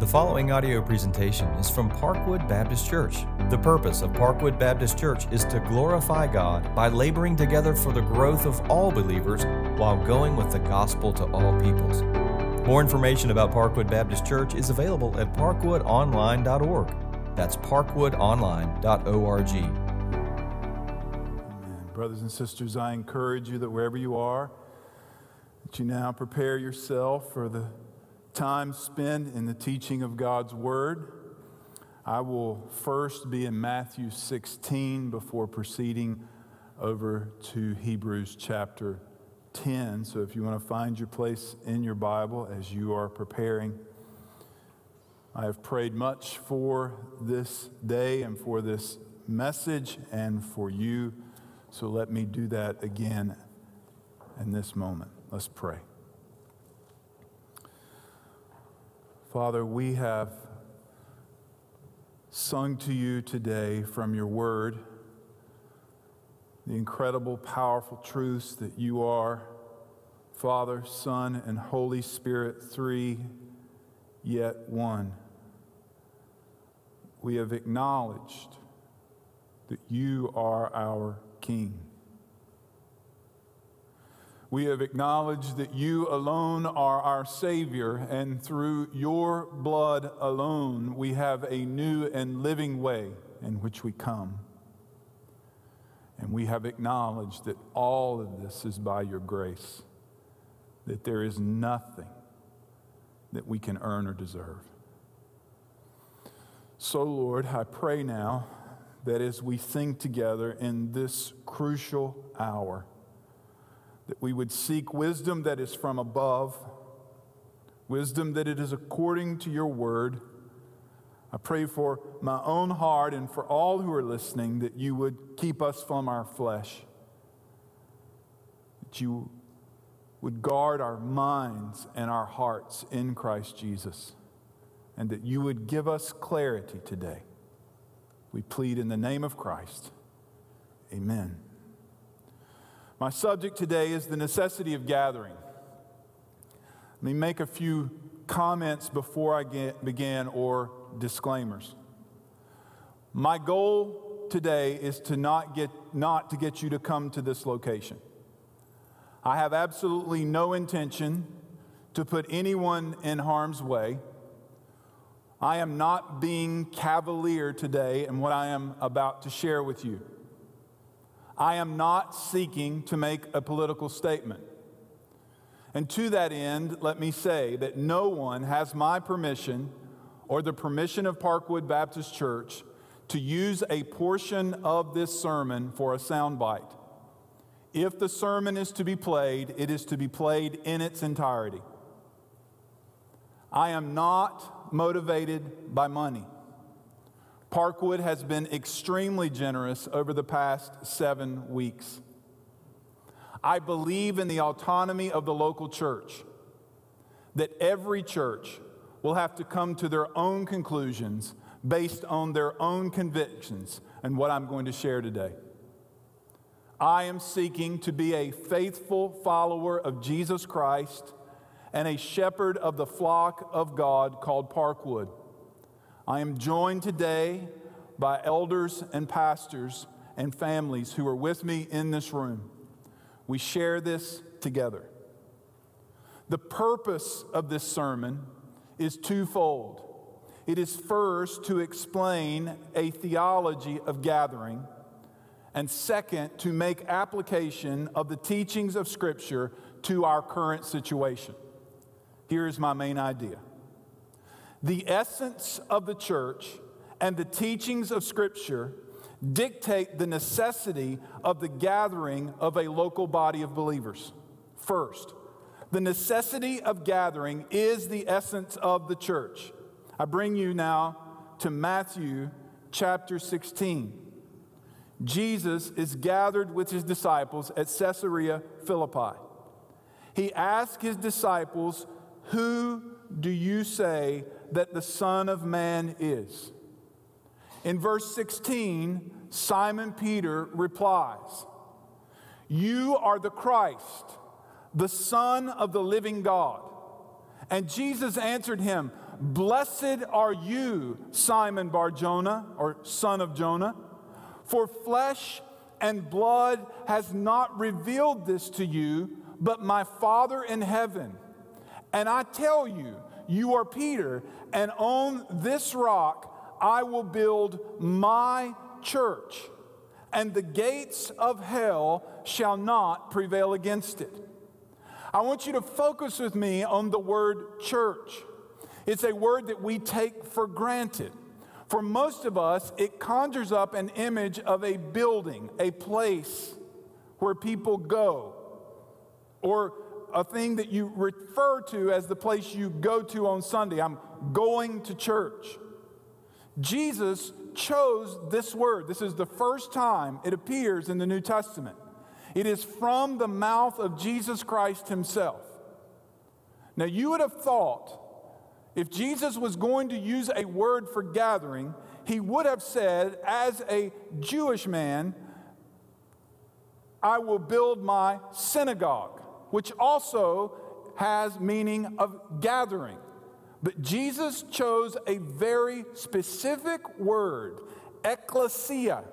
The following audio presentation is from Parkwood Baptist Church. The purpose of Parkwood Baptist Church is to glorify God by laboring together for the growth of all believers while going with the gospel to all peoples. More information about Parkwood Baptist Church is available at parkwoodonline.org. That's parkwoodonline.org. Brothers and sisters, I encourage you that wherever you are, that you now prepare yourself for the time spent in the teaching of God's Word. I will first be in Matthew 16 before proceeding over to Hebrews chapter 10. So if you want to find your place in your Bible as you are preparing, I have prayed much for this day and for this message and for you. So let me do that again in this moment. Let's pray. Father, we have sung to you today from your word the incredible, powerful truths that you are Father, Son, and Holy Spirit, three, yet one. We have acknowledged that you are our King. We have acknowledged that you alone are our Savior, and through your blood alone, we have a new and living way in which we come. And we have acknowledged that all of this is by your grace, that there is nothing that we can earn or deserve. So, Lord, I pray now that as we sing together in this crucial hour, that we would seek wisdom that is from above, wisdom that it is according to your word. I pray for my own heart and for all who are listening that you would keep us from our flesh, that you would guard our minds and our hearts in Christ Jesus, and that you would give us clarity today. We plead in the name of Christ. Amen. My subject today is the necessity of gathering. Let me make a few comments before I get, begin or disclaimers. My goal today is to not get not to get you to come to this location. I have absolutely no intention to put anyone in harm's way. I am not being cavalier today in what I am about to share with you. I am not seeking to make a political statement. And to that end, let me say that no one has my permission or the permission of Parkwood Baptist Church to use a portion of this sermon for a soundbite. If the sermon is to be played, it is to be played in its entirety. I am not motivated by money. Parkwood has been extremely generous over the past seven weeks. I believe in the autonomy of the local church, that every church will have to come to their own conclusions based on their own convictions and what I'm going to share today. I am seeking to be a faithful follower of Jesus Christ and a shepherd of the flock of God called Parkwood. I am joined today by elders and pastors and families who are with me in this room. We share this together. The purpose of this sermon is twofold. It is first to explain a theology of gathering, and second, to make application of the teachings of Scripture to our current situation. Here is my main idea. The essence of the church and the teachings of Scripture dictate the necessity of the gathering of a local body of believers. First, the necessity of gathering is the essence of the church. I bring you now to Matthew chapter 16. Jesus is gathered with his disciples at Caesarea Philippi. He asked his disciples, Who do you say that the Son of Man is? In verse 16, Simon Peter replies, You are the Christ, the Son of the living God. And Jesus answered him, Blessed are you, Simon Bar Jonah, or son of Jonah, for flesh and blood has not revealed this to you, but my Father in heaven. And I tell you, you are Peter, and on this rock I will build my church, and the gates of hell shall not prevail against it. I want you to focus with me on the word church. It's a word that we take for granted. For most of us, it conjures up an image of a building, a place where people go, or a thing that you refer to as the place you go to on Sunday. I'm going to church. Jesus chose this word. This is the first time it appears in the New Testament. It is from the mouth of Jesus Christ himself. Now, you would have thought if Jesus was going to use a word for gathering, he would have said, as a Jewish man, I will build my synagogue, which also has meaning of gathering. But Jesus chose a very specific word, ecclesia.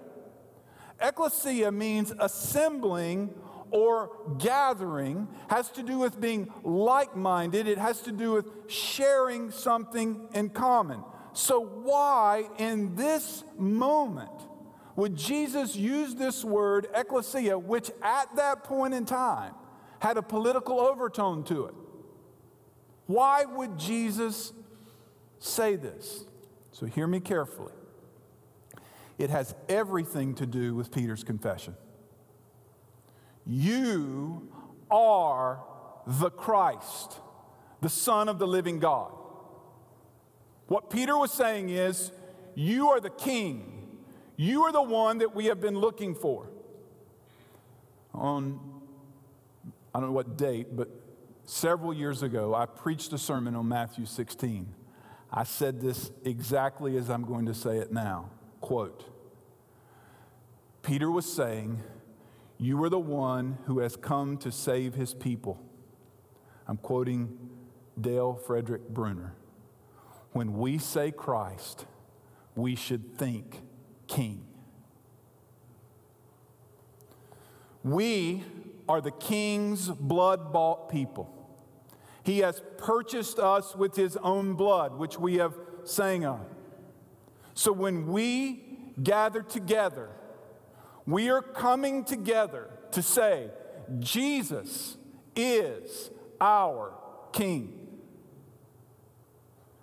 Ecclesia means assembling or gathering, has to do with being like minded, it has to do with sharing something in common. So, why in this moment would Jesus use this word, ecclesia, which at that point in time had a political overtone to it? Why would Jesus say this? So, hear me carefully. It has everything to do with Peter's confession. You are the Christ, the Son of the living God. What Peter was saying is, You are the King. You are the one that we have been looking for. On, I don't know what date, but several years ago, I preached a sermon on Matthew 16. I said this exactly as I'm going to say it now. Quote Peter was saying, You are the one who has come to save his people. I'm quoting Dale Frederick Bruner. When we say Christ, we should think King. We are the King's blood bought people. He has purchased us with his own blood, which we have sang of. So when we gather together, we are coming together to say, Jesus is our King.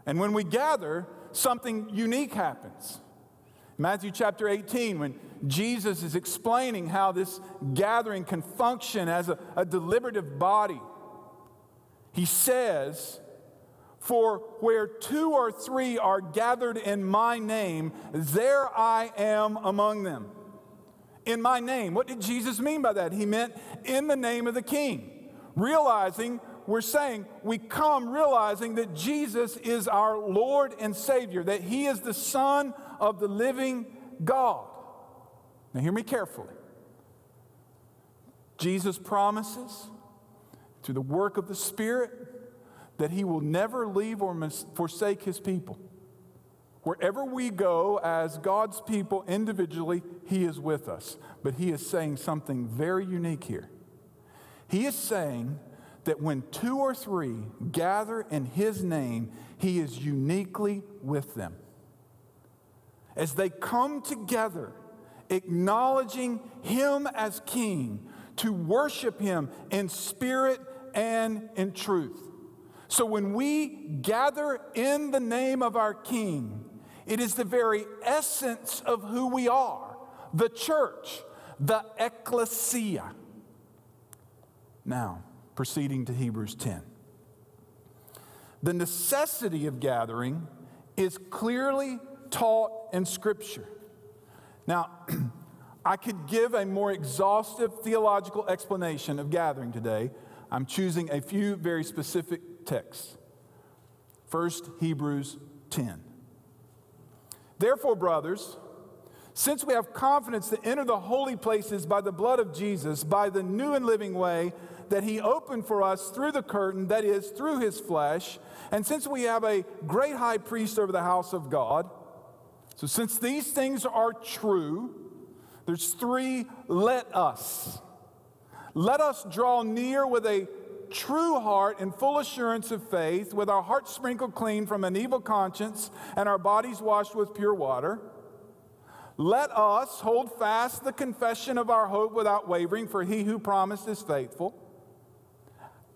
And when we gather, something unique happens. Matthew chapter 18, when Jesus is explaining how this gathering can function as a, a deliberative body, he says, For where two or three are gathered in my name, there I am among them in my name. What did Jesus mean by that? He meant in the name of the King. Realizing, we're saying, we come realizing that Jesus is our Lord and Savior, that He is the Son of the living God. Now, hear me carefully. Jesus promises through the work of the Spirit that He will never leave or forsake His people. Wherever we go as God's people individually, He is with us. But He is saying something very unique here. He is saying that when two or three gather in His name, He is uniquely with them. As they come together, acknowledging Him as King, to worship Him in spirit and in truth. So when we gather in the name of our King, it is the very essence of who we are the church, the ecclesia. Now, proceeding to Hebrews 10. The necessity of gathering is clearly taught in Scripture. Now, I could give a more exhaustive theological explanation of gathering today. I'm choosing a few very specific texts. First, Hebrews 10. Therefore, brothers, since we have confidence to enter the holy places by the blood of Jesus, by the new and living way that he opened for us through the curtain, that is, through his flesh. And since we have a great high priest over the house of God, so since these things are true, there's three let us. Let us draw near with a true heart and full assurance of faith, with our hearts sprinkled clean from an evil conscience and our bodies washed with pure water. Let us hold fast the confession of our hope without wavering, for he who promised is faithful.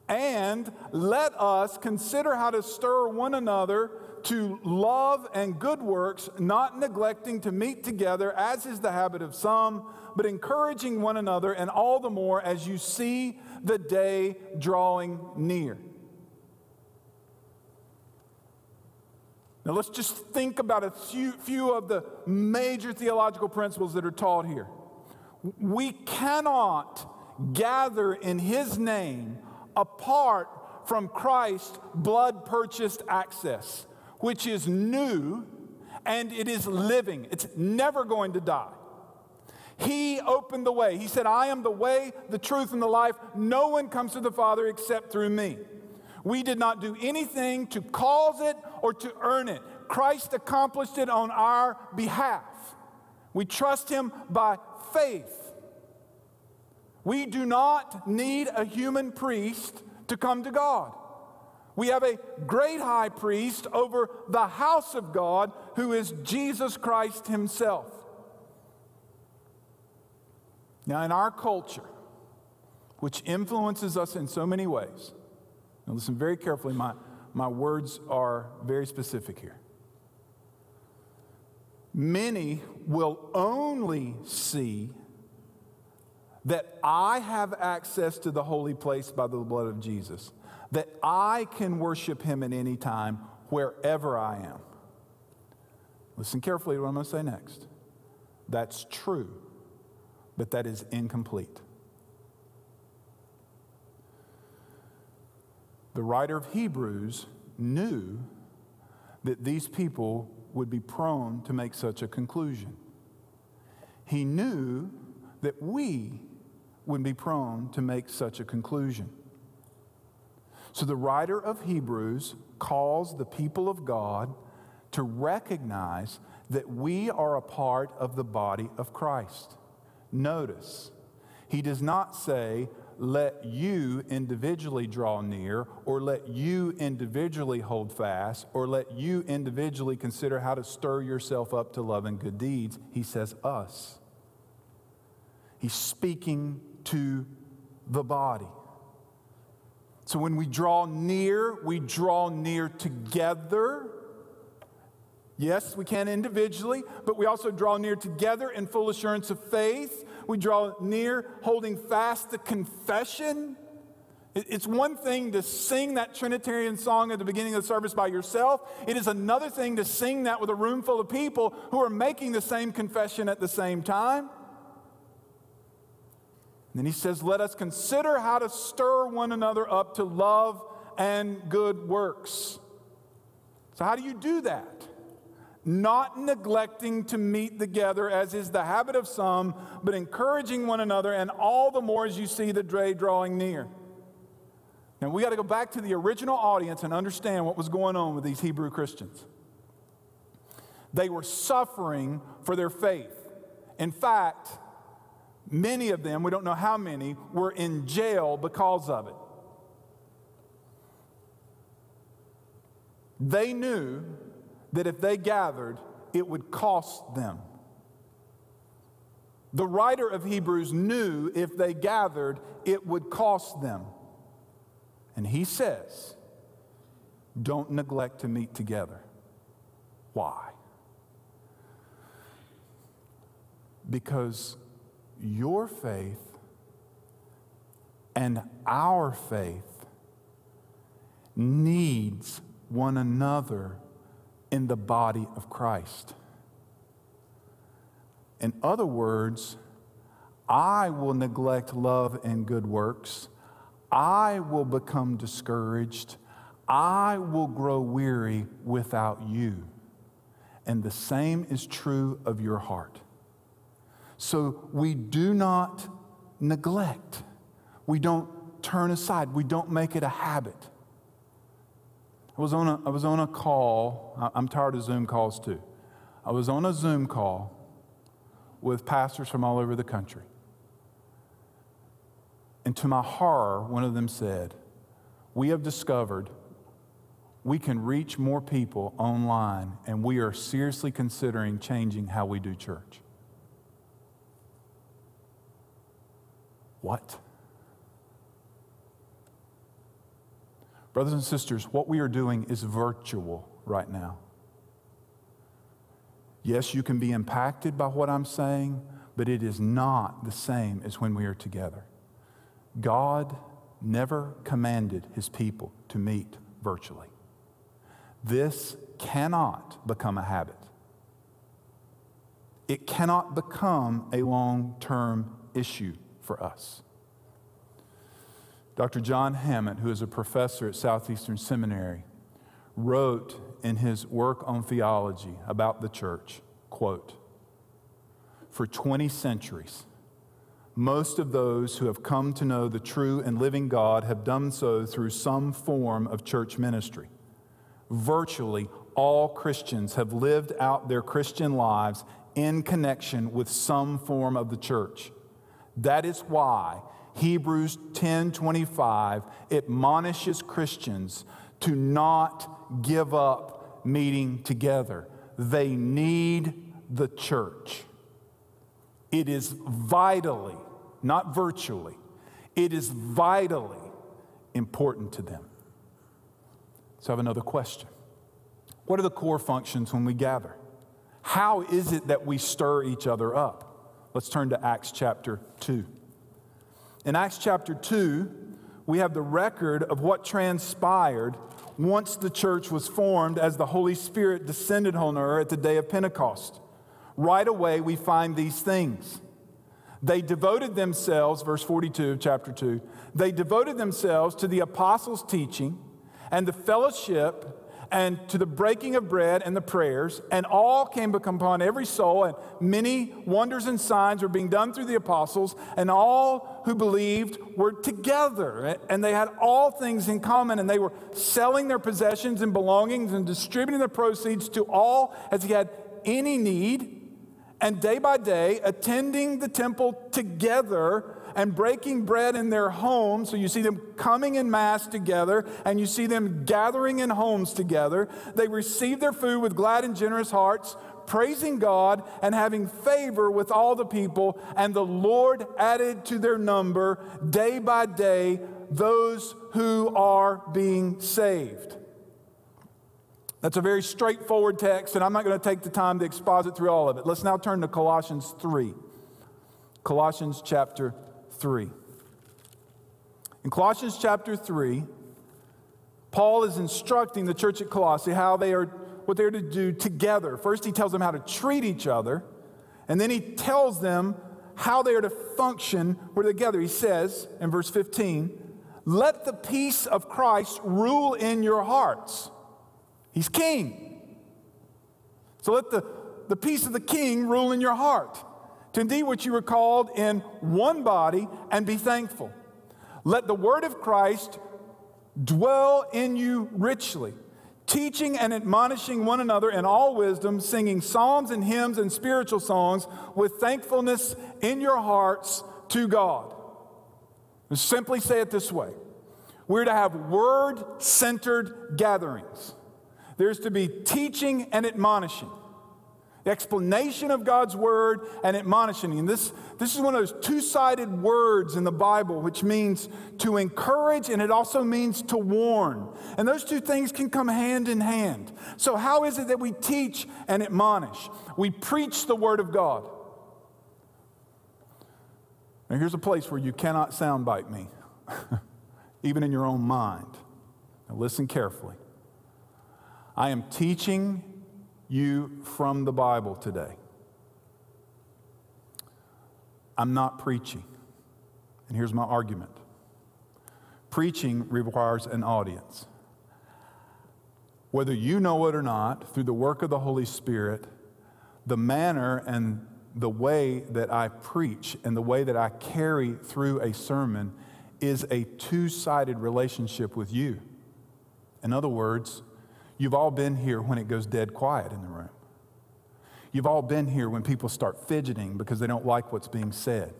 And let us consider how to stir one another to love and good works, not neglecting to meet together, as is the habit of some, but encouraging one another, and all the more as you see the day drawing near. Now, let's just think about a few, of the major theological principles that are taught here. We cannot gather in His name apart from Christ's blood purchased access, which is new and it is living. It's never going to die. He opened the way. He said, I am the way, the truth, and the life. No one comes to the Father except through me. We did not do anything to cause it or to earn it. Christ accomplished it on our behalf. We trust Him by faith. We do not need a human priest to come to God. We have a great high priest over the house of God who is Jesus Christ Himself. Now, in our culture, which influences us in so many ways, now, listen very carefully. My, my words are very specific here. Many will only see that I have access to the holy place by the blood of Jesus, that I can worship him at any time, wherever I am. Listen carefully to what I'm going to say next. That's true, but that is incomplete. The writer of Hebrews knew that these people would be prone to make such a conclusion. He knew that we would be prone to make such a conclusion. So the writer of Hebrews calls the people of God to recognize that we are a part of the body of Christ. Notice, he does not say, let you individually draw near, or let you individually hold fast, or let you individually consider how to stir yourself up to love and good deeds. He says, us. He's speaking to the body. So when we draw near, we draw near together. Yes, we can individually, but we also draw near together in full assurance of faith we draw near holding fast the confession. It's one thing to sing that Trinitarian song at the beginning of the service by yourself. It is another thing to sing that with a room full of people who are making the same confession at the same time. And then he says, Let us consider how to stir one another up to love and good works. So, how do you do that? not neglecting to meet together, as is the habit of some, but encouraging one another, and all the more as you see the day drawing near. Now, we got to go back to the original audience and understand what was going on with these Hebrew Christians. They were suffering for their faith. In fact, many of them, we don't know how many, were in jail because of it. They knew that if they gathered, it would cost them. The writer of Hebrews knew if they gathered, it would cost them. And he says, don't neglect to meet together. Why? Because your faith and our faith needs one another in the body of Christ. In other words, I will neglect love and good works. I will become discouraged. I will grow weary without you. And the same is true of your heart. So we do not neglect. We don't turn aside. We don't make it a habit. I was on a, I was on a call. I'm tired of Zoom calls too. I was on a Zoom call with pastors from all over the country. And to my horror, one of them said, We have discovered we can reach more people online, and we are seriously considering changing how we do church. What? Brothers and sisters, what we are doing is virtual right now. Yes, you can be impacted by what I'm saying, but it is not the same as when we are together. God never commanded his people to meet virtually. This cannot become a habit. It cannot become a long term issue for us. Dr. John Hammett, who is a professor at Southeastern Seminary, wrote in his work on theology about the church, quote, for 20 centuries, most of those who have come to know the true and living God have done so through some form of church ministry. Virtually all Christians have lived out their Christian lives in connection with some form of the church. That is why Hebrews 10:25 admonishes Christians to not give up meeting together. They need the church. It is vitally, not virtually, it is vitally important to them. So I have another question. What are the core functions when we gather? How is it that we stir each other up? Let's turn to Acts chapter 2. In Acts chapter 2, we have the record of what transpired once the church was formed as the Holy Spirit descended on her at the day of Pentecost. Right away, we find these things. They devoted themselves, verse 42 of chapter 2, they devoted themselves to the apostles' teaching and the fellowship and to the breaking of bread and the prayers, and all came upon every soul, and many wonders and signs were being done through the apostles, and all who believed were together, and they had all things in common, and they were selling their possessions and belongings and distributing the proceeds to all as he had any need, and day by day attending the temple together and breaking bread in their homes. So you see them coming in mass together and you see them gathering in homes together. They receive their food with glad and generous hearts, praising God and having favor with all the people. And the Lord added to their number day by day those who are being saved. That's a very straightforward text, and I'm not going to take the time to exposit through all of it. Let's now turn to Colossians 3. Colossians chapter 3. In Colossians chapter 3, Paul is instructing the church at Colossae how they are what they're to do together. First, he tells them how to treat each other, and then he tells them how they are to function together. He says in verse 15, Let the peace of Christ rule in your hearts. He's king. So let the, the peace of the king rule in your heart to indeed what you were called in one body and be thankful. Let the word of Christ dwell in you richly, teaching and admonishing one another in all wisdom, singing psalms and hymns and spiritual songs with thankfulness in your hearts to God. Simply say it this way we're to have word centered gatherings. There's to be teaching and admonishing explanation of God's word and admonishing. And this, this is one of those two sided words in the Bible, which means to encourage and it also means to warn. And those two things can come hand in hand. So, how is it that we teach and admonish? We preach the word of God. Now, here's a place where you cannot soundbite me, even in your own mind. Now, listen carefully. I am teaching you from the Bible today. I'm not preaching. And here's my argument preaching requires an audience. Whether you know it or not, through the work of the Holy Spirit, the manner and the way that I preach and the way that I carry through a sermon is a two sided relationship with you. In other words, you've all been here when it goes dead quiet in the room. You've all been here when people start fidgeting because they don't like what's being said.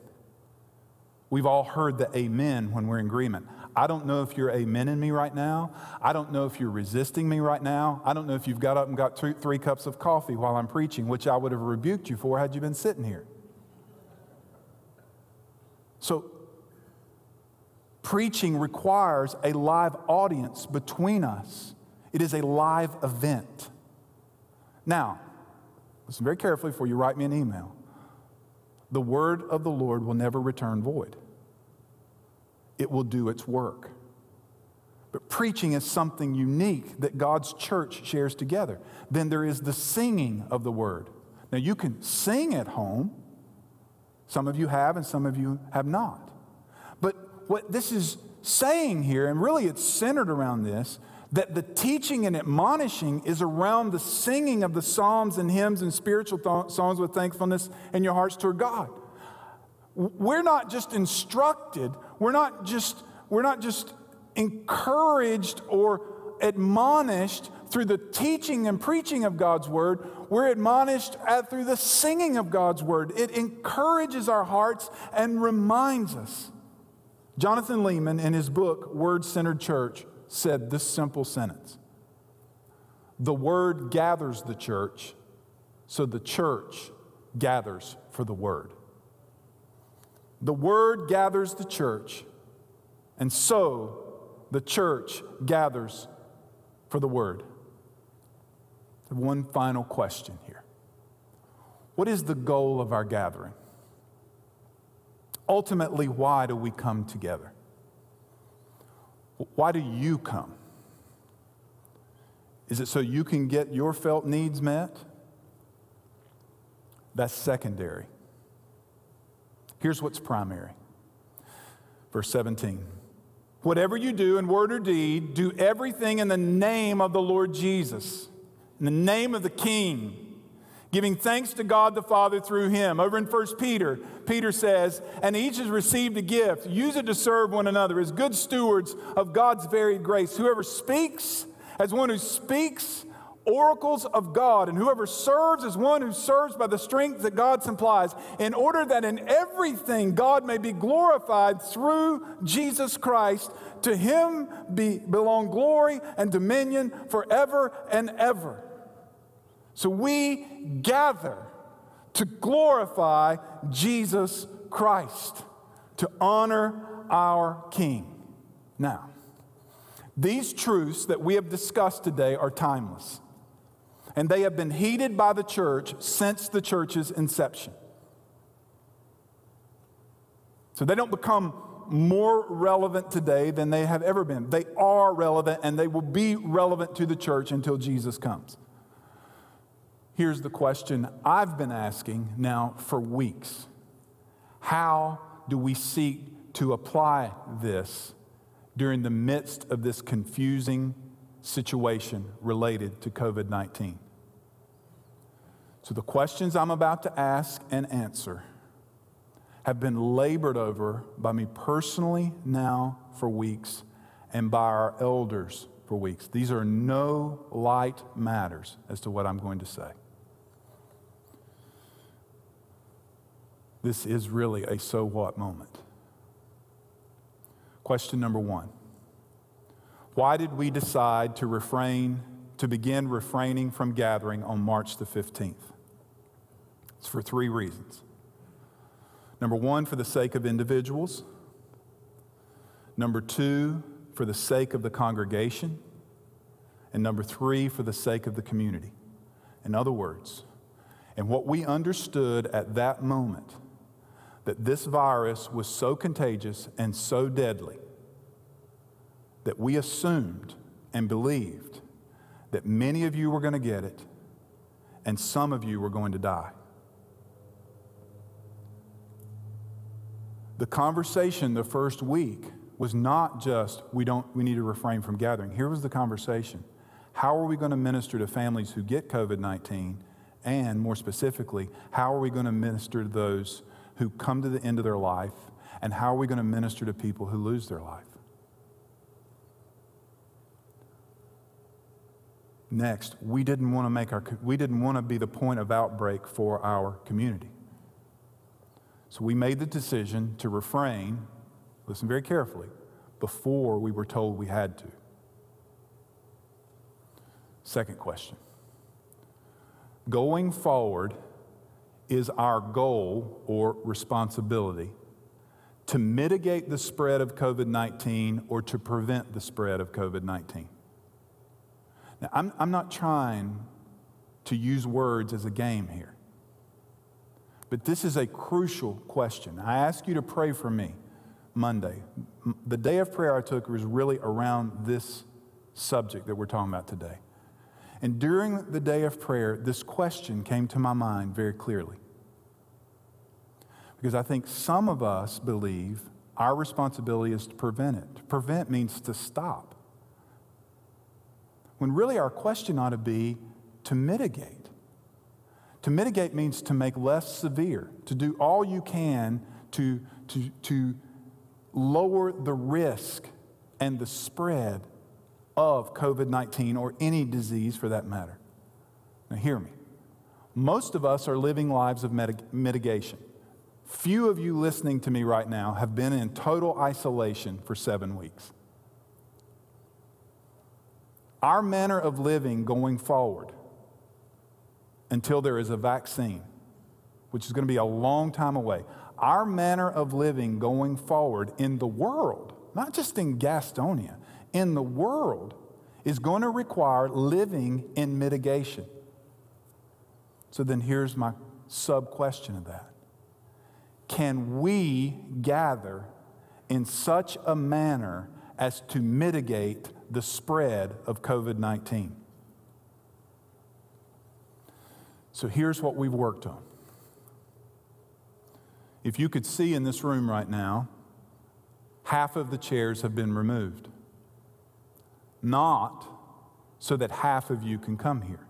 We've all heard the amen when we're in agreement. I don't know if you're amen in me right now. I don't know if you're resisting me right now. I don't know if you've got up and got two, three cups of coffee while I'm preaching, which I would have rebuked you for had you been sitting here. So, preaching requires a live audience between us, it is a live event. Now, listen very carefully before you write me an email. The word of the Lord will never return void, it will do its work. But preaching is something unique that God's church shares together. Then there is the singing of the word. Now, you can sing at home. Some of you have, and some of you have not. But what this is saying here, and really it's centered around this, that the teaching and admonishing is around the singing of the psalms and hymns and spiritual th- songs with thankfulness in your hearts toward God. We're not just instructed, we're not just, we're not just encouraged or admonished through the teaching and preaching of God's word, we're admonished at, through the singing of God's word. It encourages our hearts and reminds us. Jonathan Leeman, in his book, Word Centered Church, said this simple sentence The word gathers the church, so the church gathers for the word. The word gathers the church, and so the church gathers for the word. One final question here What is the goal of our gathering? Ultimately, why do we come together? Why do you come? Is it so you can get your felt needs met? That's secondary. Here's what's primary. Verse 17. Whatever you do in word or deed, do everything in the name of the Lord Jesus, in the name of the King giving thanks to God the Father through him. Over in 1 Peter, Peter says, And each has received a gift. Use it to serve one another as good stewards of God's varied grace. Whoever speaks, as one who speaks oracles of God, and whoever serves as one who serves by the strength that God supplies, in order that in everything God may be glorified through Jesus Christ. To him be, belong glory and dominion forever and ever. So we gather to glorify Jesus Christ, to honor our King. Now, these truths that we have discussed today are timeless, and they have been heeded by the church since the church's inception. So they don't become more relevant today than they have ever been. They are relevant, and they will be relevant to the church until Jesus comes. Here's the question I've been asking now for weeks How do we seek to apply this during the midst of this confusing situation related to COVID 19? So, the questions I'm about to ask and answer have been labored over by me personally now for weeks and by our elders for weeks. These are no light matters as to what I'm going to say. This is really a so what moment. Question number one Why did we decide to refrain, to begin refraining from gathering on March the 15th? It's for three reasons. Number one, for the sake of individuals. Number two, for the sake of the congregation. And number three, for the sake of the community. In other words, and what we understood at that moment that this virus was so contagious and so deadly that we assumed and believed that many of you were going to get it and some of you were going to die. The conversation the first week was not just we don't we need to refrain from gathering. Here was the conversation. How are we going to minister to families who get COVID-19 and more specifically, how are we going to minister to those who come to the end of their life And how are we going to minister to people who lose their life? Next, we didn't want to make our we didn't want to be the point of outbreak for our community. So we made the decision to refrain, listen very carefully, before we were told we had to. Second question. Going forward is our goal or responsibility to mitigate the spread of COVID 19 or to prevent the spread of COVID 19? Now, I'm, I'm not trying to use words as a game here, but this is a crucial question. I ask you to pray for me Monday. The day of prayer I took was really around this subject that we're talking about today. And during the day of prayer, this question came to my mind very clearly. Because I think some of us believe our responsibility is to prevent it. To prevent means to stop. When really our question ought to be to mitigate. To mitigate means to make less severe, to do all you can to, to, to lower the risk and the spread of COVID 19 or any disease for that matter. Now, hear me. Most of us are living lives of mitigation. Few of you listening to me right now have been in total isolation for seven weeks. Our manner of living going forward until there is a vaccine, which is going to be a long time away, our manner of living going forward in the world, not just in Gastonia, in the world, is going to require living in mitigation. So then here's my sub question of that Can we gather in such a manner as to mitigate the spread of COVID 19? So here's what we've worked on. If you could see in this room right now, half of the chairs have been removed. Not so that half of you can come here.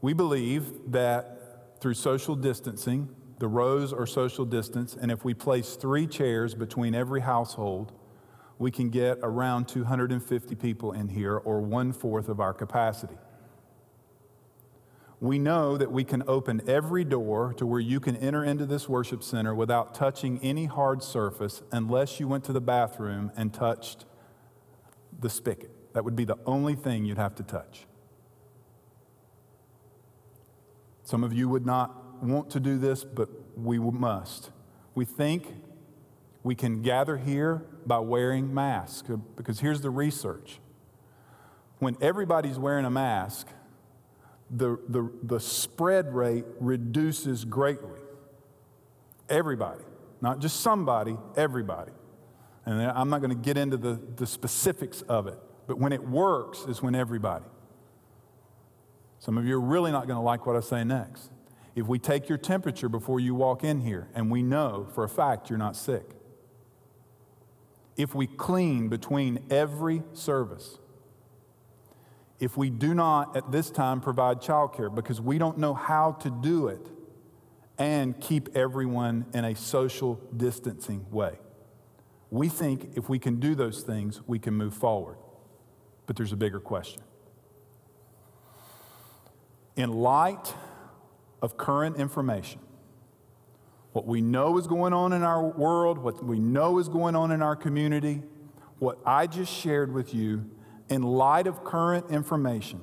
We believe that through social distancing, the rows are social distance, and if we place three chairs between every household, we can get around 250 people in here, or one fourth of our capacity we know that we can open every door to where you can enter into this worship center without touching any hard surface unless you went to the bathroom and touched the spigot. That would be the only thing you'd have to touch. Some of you would not want to do this, but we must. We think we can gather here by wearing masks uh, because here's the research. When everybody's wearing a mask, the, the, the spread rate reduces greatly. Everybody, not just somebody, everybody. And I'm not going to get into the, the specifics of it, but when it works is when everybody. Some of you are really not going to like what I say next. If we take your temperature before you walk in here and we know for a fact you're not sick, if we clean between every service, if we do not at this time provide childcare because we don't know how to do it and keep everyone in a social distancing way. We think if we can do those things, we can move forward. But there's a bigger question. In light of current information, what we know is going on in our world, what we know is going on in our community, what I just shared with you in light of current information,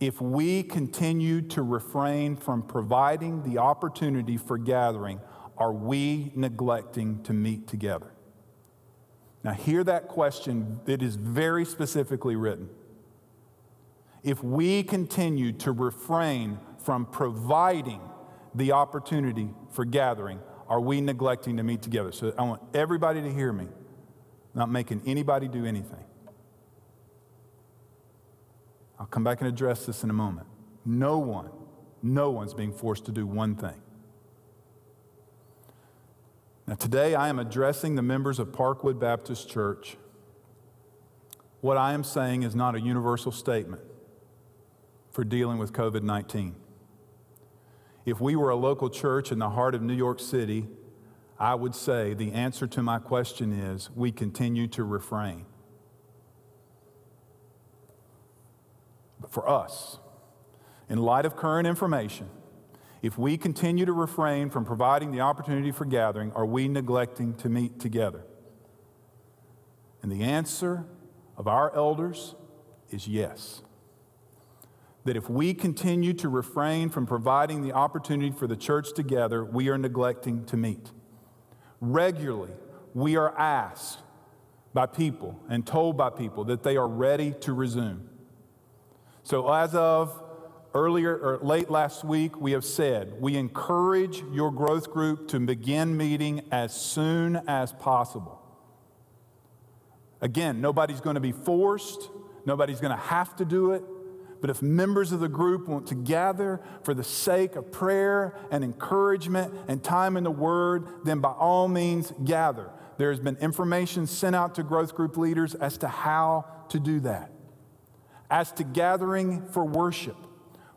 if we continue to refrain from providing the opportunity for gathering, are we neglecting to meet together? Now, hear that question that is very specifically written. If we continue to refrain from providing the opportunity for gathering, are we neglecting to meet together? So I want everybody to hear me, not making anybody do anything. I'll come back and address this in a moment. No one, no one's being forced to do one thing. Now, today I am addressing the members of Parkwood Baptist Church. What I am saying is not a universal statement for dealing with COVID 19. If we were a local church in the heart of New York City, I would say the answer to my question is we continue to refrain. But for us, in light of current information, if we continue to refrain from providing the opportunity for gathering, are we neglecting to meet together? And the answer of our elders is yes. That if we continue to refrain from providing the opportunity for the church together, we are neglecting to meet. Regularly, we are asked by people and told by people that they are ready to resume. So, as of earlier or late last week, we have said we encourage your growth group to begin meeting as soon as possible. Again, nobody's going to be forced, nobody's going to have to do it. But if members of the group want to gather for the sake of prayer and encouragement and time in the Word, then by all means gather. There has been information sent out to growth group leaders as to how to do that. As to gathering for worship,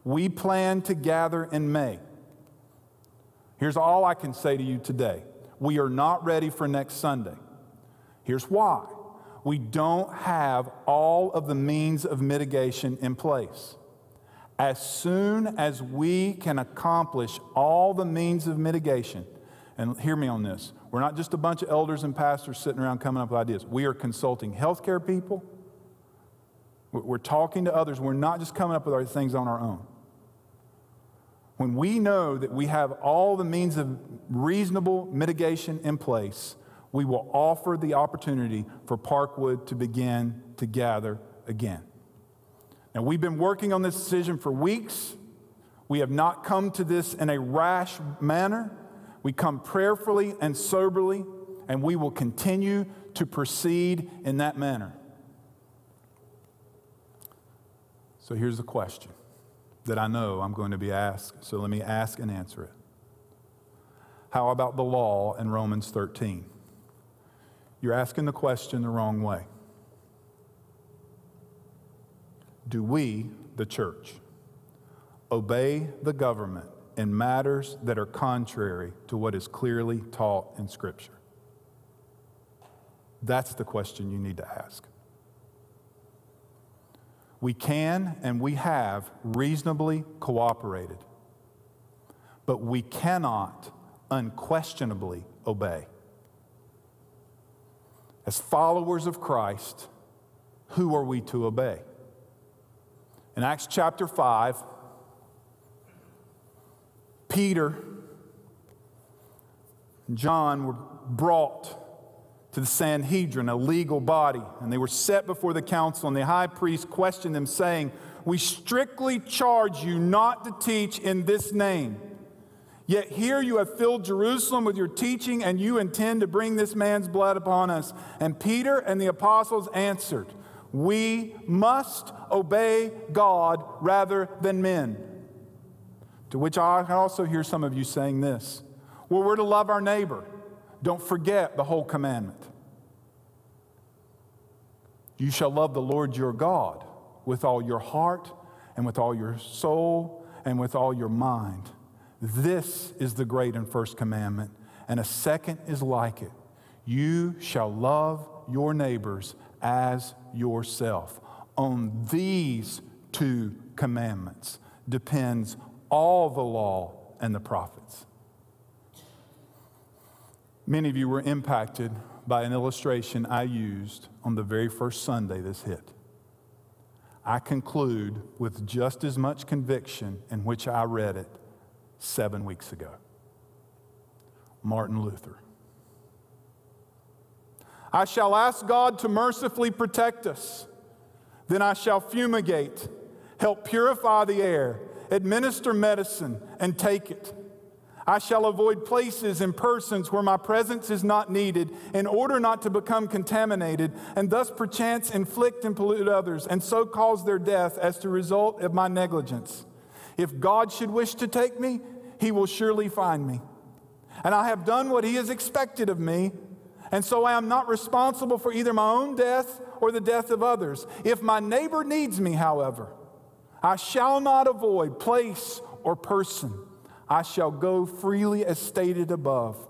we plan to gather in May. Here's all I can say to you today we are not ready for next Sunday. Here's why we don't have all of the means of mitigation in place. As soon as we can accomplish all the means of mitigation, and hear me on this, we're not just a bunch of elders and pastors sitting around coming up with ideas. We are consulting healthcare people. We're talking to others. We're not just coming up with our things on our own. When we know that we have all the means of reasonable mitigation in place, we will offer the opportunity for Parkwood to begin to gather again. Now, we've been working on this decision for weeks. We have not come to this in a rash manner. We come prayerfully and soberly, and we will continue to proceed in that manner. So here's the question that I know I'm going to be asked. So let me ask and answer it. How about the law in Romans 13? You're asking the question the wrong way. Do we, the church, obey the government in matters that are contrary to what is clearly taught in Scripture? That's the question you need to ask. We can and we have reasonably cooperated, but we cannot unquestionably obey. As followers of Christ, who are we to obey? In Acts chapter 5, Peter and John were brought to the Sanhedrin, a legal body, and they were set before the council, and the high priest questioned them, saying, We strictly charge you not to teach in this name. Yet here you have filled Jerusalem with your teaching, and you intend to bring this man's blood upon us. And Peter and the apostles answered, We must obey God rather than men. To which I also hear some of you saying this Well, we're to love our neighbor. Don't forget the whole commandment. You shall love the Lord your God with all your heart, and with all your soul, and with all your mind. This is the great and first commandment, and a second is like it. You shall love your neighbors as yourself. On these two commandments depends all the law and the prophets. Many of you were impacted by an illustration I used on the very first Sunday this hit. I conclude with just as much conviction in which I read it seven weeks ago Martin Luther. I shall ask God to mercifully protect us. Then I shall fumigate, help purify the air, administer medicine, and take it. I shall avoid places and persons where my presence is not needed in order not to become contaminated and thus perchance inflict and pollute others and so cause their death as the result of my negligence. If God should wish to take me, he will surely find me. And I have done what he has expected of me, and so I am not responsible for either my own death or the death of others. If my neighbor needs me, however, I shall not avoid place or person. I shall go freely as stated above.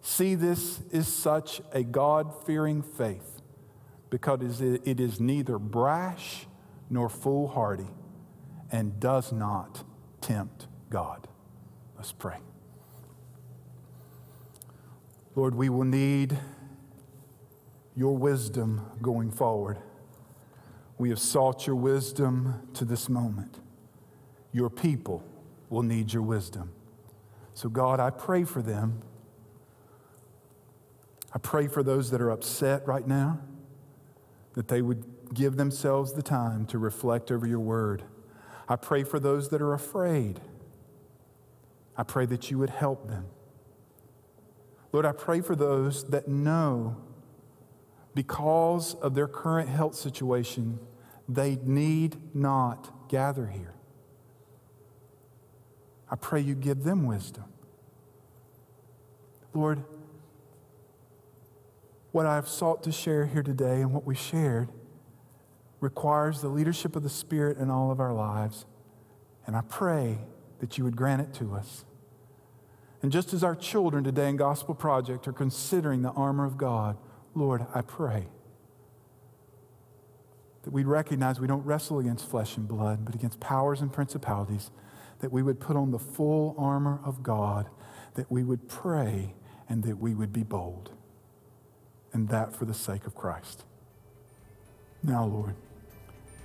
See, this is such a God fearing faith because it is neither brash nor foolhardy and does not tempt God. Let's pray. Lord, we will need your wisdom going forward. We have sought your wisdom to this moment. Your people will need your wisdom. So, God, I pray for them. I pray for those that are upset right now that they would give themselves the time to reflect over your word. I pray for those that are afraid. I pray that you would help them. Lord, I pray for those that know because of their current health situation, they need not gather here. I pray you give them wisdom. Lord, what I've sought to share here today and what we shared requires the leadership of the Spirit in all of our lives. And I pray that you would grant it to us. And just as our children today in Gospel Project are considering the armor of God, Lord, I pray that we recognize we don't wrestle against flesh and blood, but against powers and principalities, that we would put on the full armor of God, that we would pray, and that we would be bold and that for the sake of Christ. Now, Lord,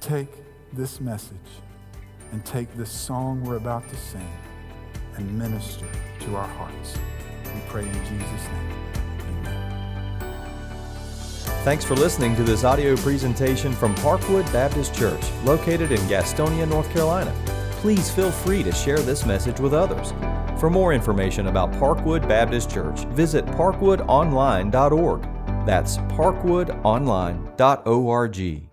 take this message and take this song we're about to sing and minister to our hearts. We pray in Jesus' name. Amen. Thanks for listening to this audio presentation from Parkwood Baptist Church, located in Gastonia, North Carolina. Please feel free to share this message with others. For more information about Parkwood Baptist Church, visit parkwoodonline.org that's parkwoodonline.org.